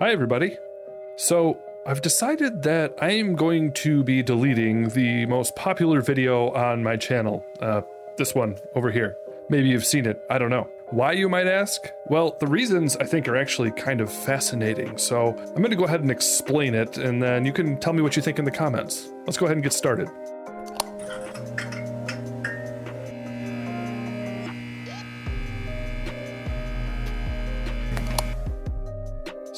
Hi, everybody. So, I've decided that I am going to be deleting the most popular video on my channel. Uh, this one over here. Maybe you've seen it, I don't know. Why, you might ask? Well, the reasons I think are actually kind of fascinating, so I'm going to go ahead and explain it, and then you can tell me what you think in the comments. Let's go ahead and get started.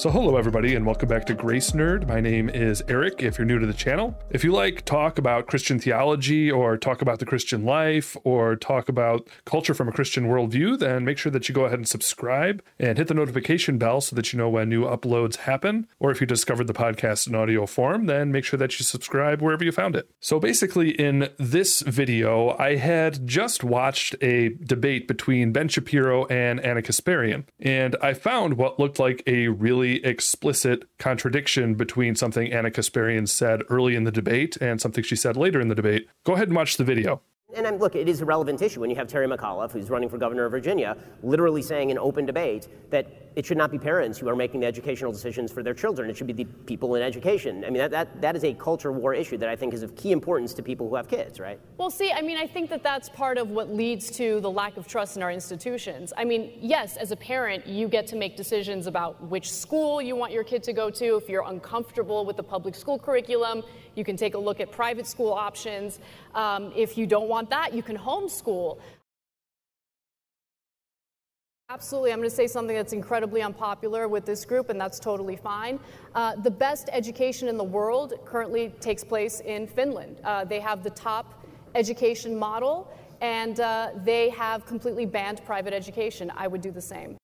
So, hello everybody, and welcome back to Grace Nerd. My name is Eric. If you're new to the channel, if you like talk about Christian theology, or talk about the Christian life, or talk about culture from a Christian worldview, then make sure that you go ahead and subscribe and hit the notification bell so that you know when new uploads happen. Or if you discovered the podcast in audio form, then make sure that you subscribe wherever you found it. So, basically, in this video, I had just watched a debate between Ben Shapiro and Ana Kasparian, and I found what looked like a really explicit contradiction between something Ana Kasparian said early in the debate and something she said later in the debate. Go ahead and watch the video. And I'm, look, it is a relevant issue when you have Terry McAuliffe, who's running for governor of Virginia, literally saying in open debate that it should not be parents who are making the educational decisions for their children. It should be the people in education. I mean, that, that, that is a culture war issue that I think is of key importance to people who have kids, right? Well, see, I mean, I think that that's part of what leads to the lack of trust in our institutions. I mean, yes, as a parent, you get to make decisions about which school you want your kid to go to. If you're uncomfortable with the public school curriculum, you can take a look at private school options. Um, if you don't want that, you can homeschool. Absolutely. I'm going to say something that's incredibly unpopular with this group, and that's totally fine. Uh, the best education in the world currently takes place in Finland. Uh, they have the top education model, and uh, they have completely banned private education. I would do the same.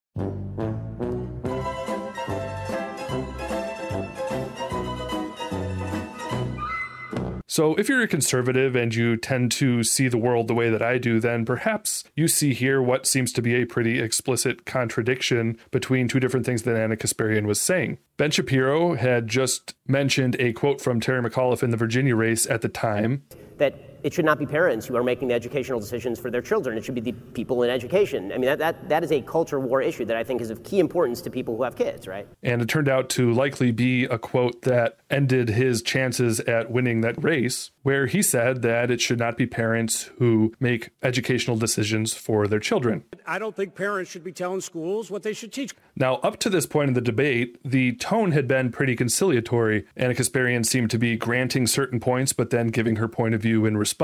So, if you're a conservative and you tend to see the world the way that I do, then perhaps you see here what seems to be a pretty explicit contradiction between two different things that Ana Kasparian was saying. Ben Shapiro had just mentioned a quote from Terry McAuliffe in the Virginia race at the time that it should not be parents who are making the educational decisions for their children. It should be the people in education. I mean, that, that, that is a culture war issue that I think is of key importance to people who have kids, right? And it turned out to likely be a quote that ended his chances at winning that race, where he said that it should not be parents who make educational decisions for their children. I don't think parents should be telling schools what they should teach. Now, up to this point in the debate, the tone had been pretty conciliatory. Ana Kasparian seemed to be granting certain points, but then giving her point of view in response.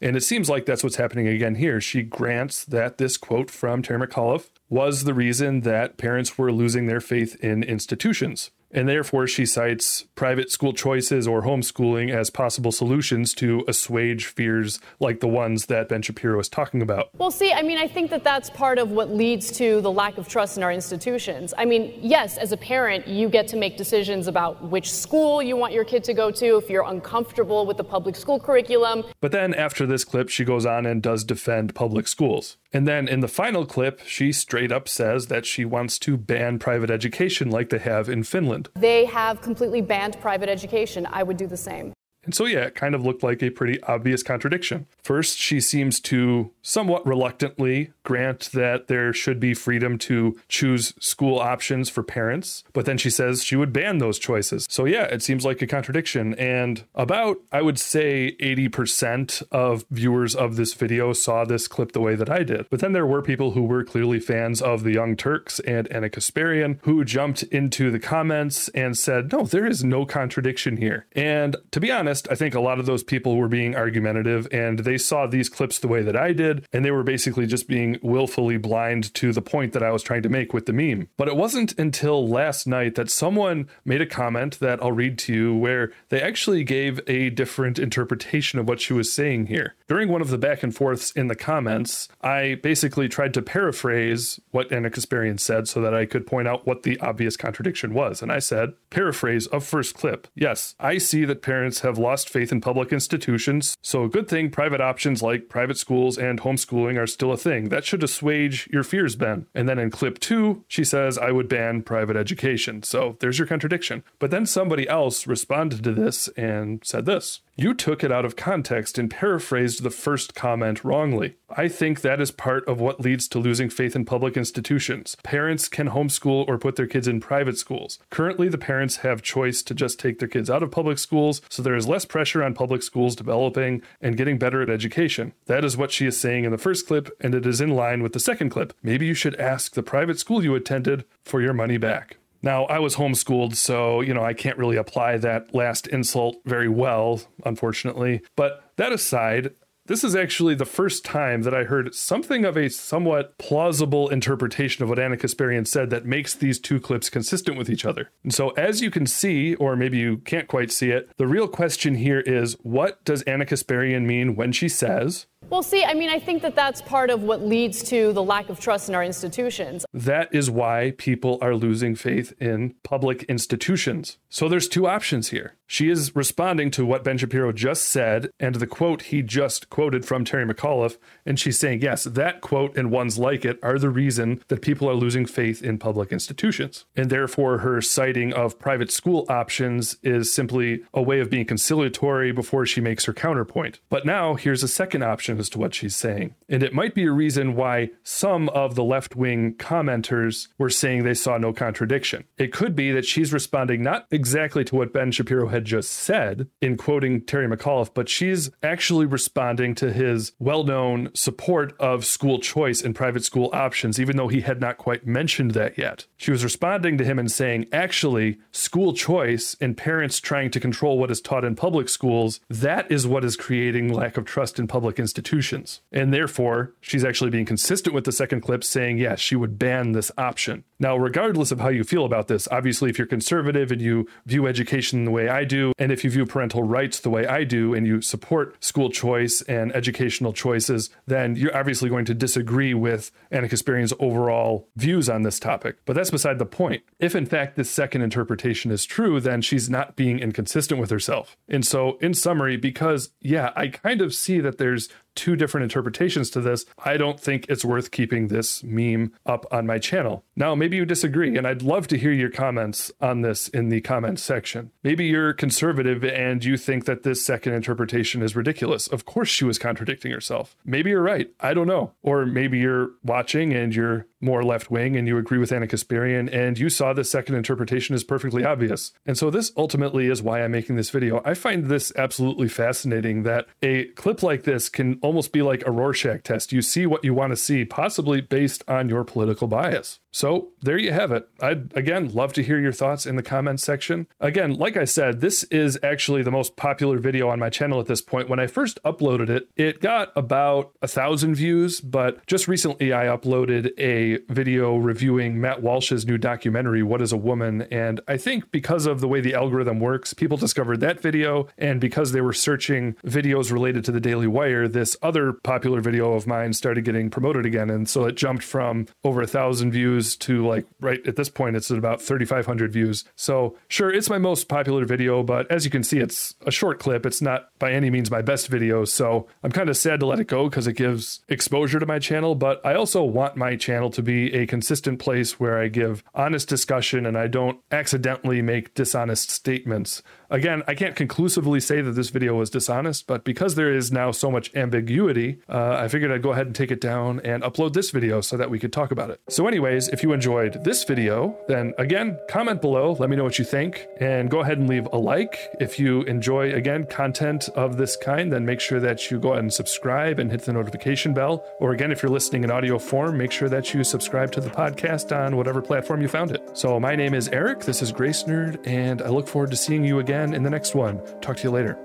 And it seems like that's what's happening again here. She grants that this quote from Terry McAuliffe was the reason that parents were losing their faith in institutions. And therefore, she cites private school choices or homeschooling as possible solutions to assuage fears like the ones that Ben Shapiro is talking about. Well, see, I mean, I think that that's part of what leads to the lack of trust in our institutions. I mean, yes, as a parent, you get to make decisions about which school you want your kid to go to if you're uncomfortable with the public school curriculum. But then after this clip, she goes on and does defend public schools. And then in the final clip, she straight up says that she wants to ban private education like they have in Finland. They have completely banned private education. I would do the same. And so, yeah, it kind of looked like a pretty obvious contradiction. First, she seems to somewhat reluctantly grant that there should be freedom to choose school options for parents, but then she says she would ban those choices. So, yeah, it seems like a contradiction. And about, I would say, 80% of viewers of this video saw this clip the way that I did. But then there were people who were clearly fans of the Young Turks and Ana Kasparian who jumped into the comments and said, no, there is no contradiction here. And to be honest, honest, I think a lot of those people were being argumentative and they saw these clips the way that I did, and they were basically just being willfully blind to the point that I was trying to make with the meme. But it wasn't until last night that someone made a comment that I'll read to you where they actually gave a different interpretation of what she was saying here. During one of the back and forths in the comments, I basically tried to paraphrase what Ana Kasparian said so that I could point out what the obvious contradiction was. And I said, paraphrase of first clip. Yes, I see that parents have lost faith in public institutions. So, a good thing private options like private schools and homeschooling are still a thing. That should assuage your fears, Ben. And then in clip two, she says, I would ban private education. So, there's your contradiction. But then somebody else responded to this and said this you took it out of context and paraphrased the first comment wrongly. I think that is part of what leads to losing faith in public institutions. Parents can homeschool or put their kids in private schools. Currently, the parents have choice to just take their kids out of public schools, so there is less pressure on public schools developing and getting better at education. That is what she is saying in the first clip, and it is in line with the second clip. Maybe you should ask the private school you attended for your money back. Now, I was homeschooled, so, you know, I can't really apply that last insult very well, unfortunately. But that aside, this is actually the first time that I heard something of a somewhat plausible interpretation of what Ana Kasparian said that makes these two clips consistent with each other. And so, as you can see, or maybe you can't quite see it, the real question here is what does Ana Kasparian mean when she says, well, see, I mean, I think that that's part of what leads to the lack of trust in our institutions. That is why people are losing faith in public institutions. So there's two options here. She is responding to what Ben Shapiro just said and the quote he just quoted from Terry McAuliffe. And she's saying, yes, that quote and ones like it are the reason that people are losing faith in public institutions. And therefore, her citing of private school options is simply a way of being conciliatory before she makes her counterpoint. But now here's a second option as to what she's saying. And it might be a reason why some of the left wing commenters were saying they saw no contradiction. It could be that she's responding not exactly to what Ben Shapiro had just said in quoting Terry McAuliffe, but she's actually responding to his well known support of school choice and private school options, even though he had not quite mentioned that yet. She was responding to him and saying, actually, school choice and parents trying to control what is taught in public schools, that is what is creating lack of trust in public institutions. And therefore, she's actually being consistent with the second clip, saying, yes, she would ban this option. Now, regardless of how you feel about this, obviously, if you're conservative and you view education the way I do, and if you view parental rights the way I do, and you support school choice and educational choices, then you're obviously going to disagree with Ana Kasparian's overall views on this topic. But that's beside the point. If, in fact, this second interpretation is true, then she's not being inconsistent with herself. And so, in summary, because, yeah, I kind of see that there's two different interpretations to this, I don't think it's worth keeping this meme up on my channel. Now, maybe you disagree, and I'd love to hear your comments on this in the comments section. Maybe you're conservative and you think that this second interpretation is ridiculous. Of course, she was contradicting herself. Maybe you're right. I don't know. Or maybe you're watching and you're more left wing and you agree with Ana Kasparian and you saw the second interpretation is perfectly obvious. And so this ultimately is why I'm making this video. I find this absolutely fascinating that a clip like this can almost be like a Rorschach test. You see what you want to see, possibly based on your political bias. So there you have it. I'd again love to hear your thoughts in the comments section. Again, like I said, this is actually the most popular video on my channel at this point. When I first uploaded it, it got about a thousand views, but just recently I uploaded a video reviewing Matt Walsh's new documentary, What is a Woman? And I think because of the way the algorithm works, people discovered that video. And because they were searching videos related to the Daily Wire, this other popular video of mine started getting promoted again. And so it jumped from over a thousand views views to like right at this point, it's at about 3,500 views. So, sure, it's my most popular video, but as you can see, it's a short clip. It's not by any means my best video. So, I'm kind of sad to let it go because it gives exposure to my channel, but I also want my channel to be a consistent place where I give honest discussion and I don't accidentally make dishonest statements. Again, I can't conclusively say that this video was dishonest, but because there is now so much ambiguity, uh, I figured I'd go ahead and take it down and upload this video so that we could talk about it. So, anyways, if you enjoyed this video, then again, comment below, let me know what you think, and go ahead and leave a like. If you enjoy, again, content of this kind, then make sure that you go ahead and subscribe and hit the notification bell. Or again, if you're listening in audio form, make sure that you subscribe to the podcast on whatever platform you found it. So, my name is Eric, this is Grace Nerd, and I look forward to seeing you again in the next one. Talk to you later.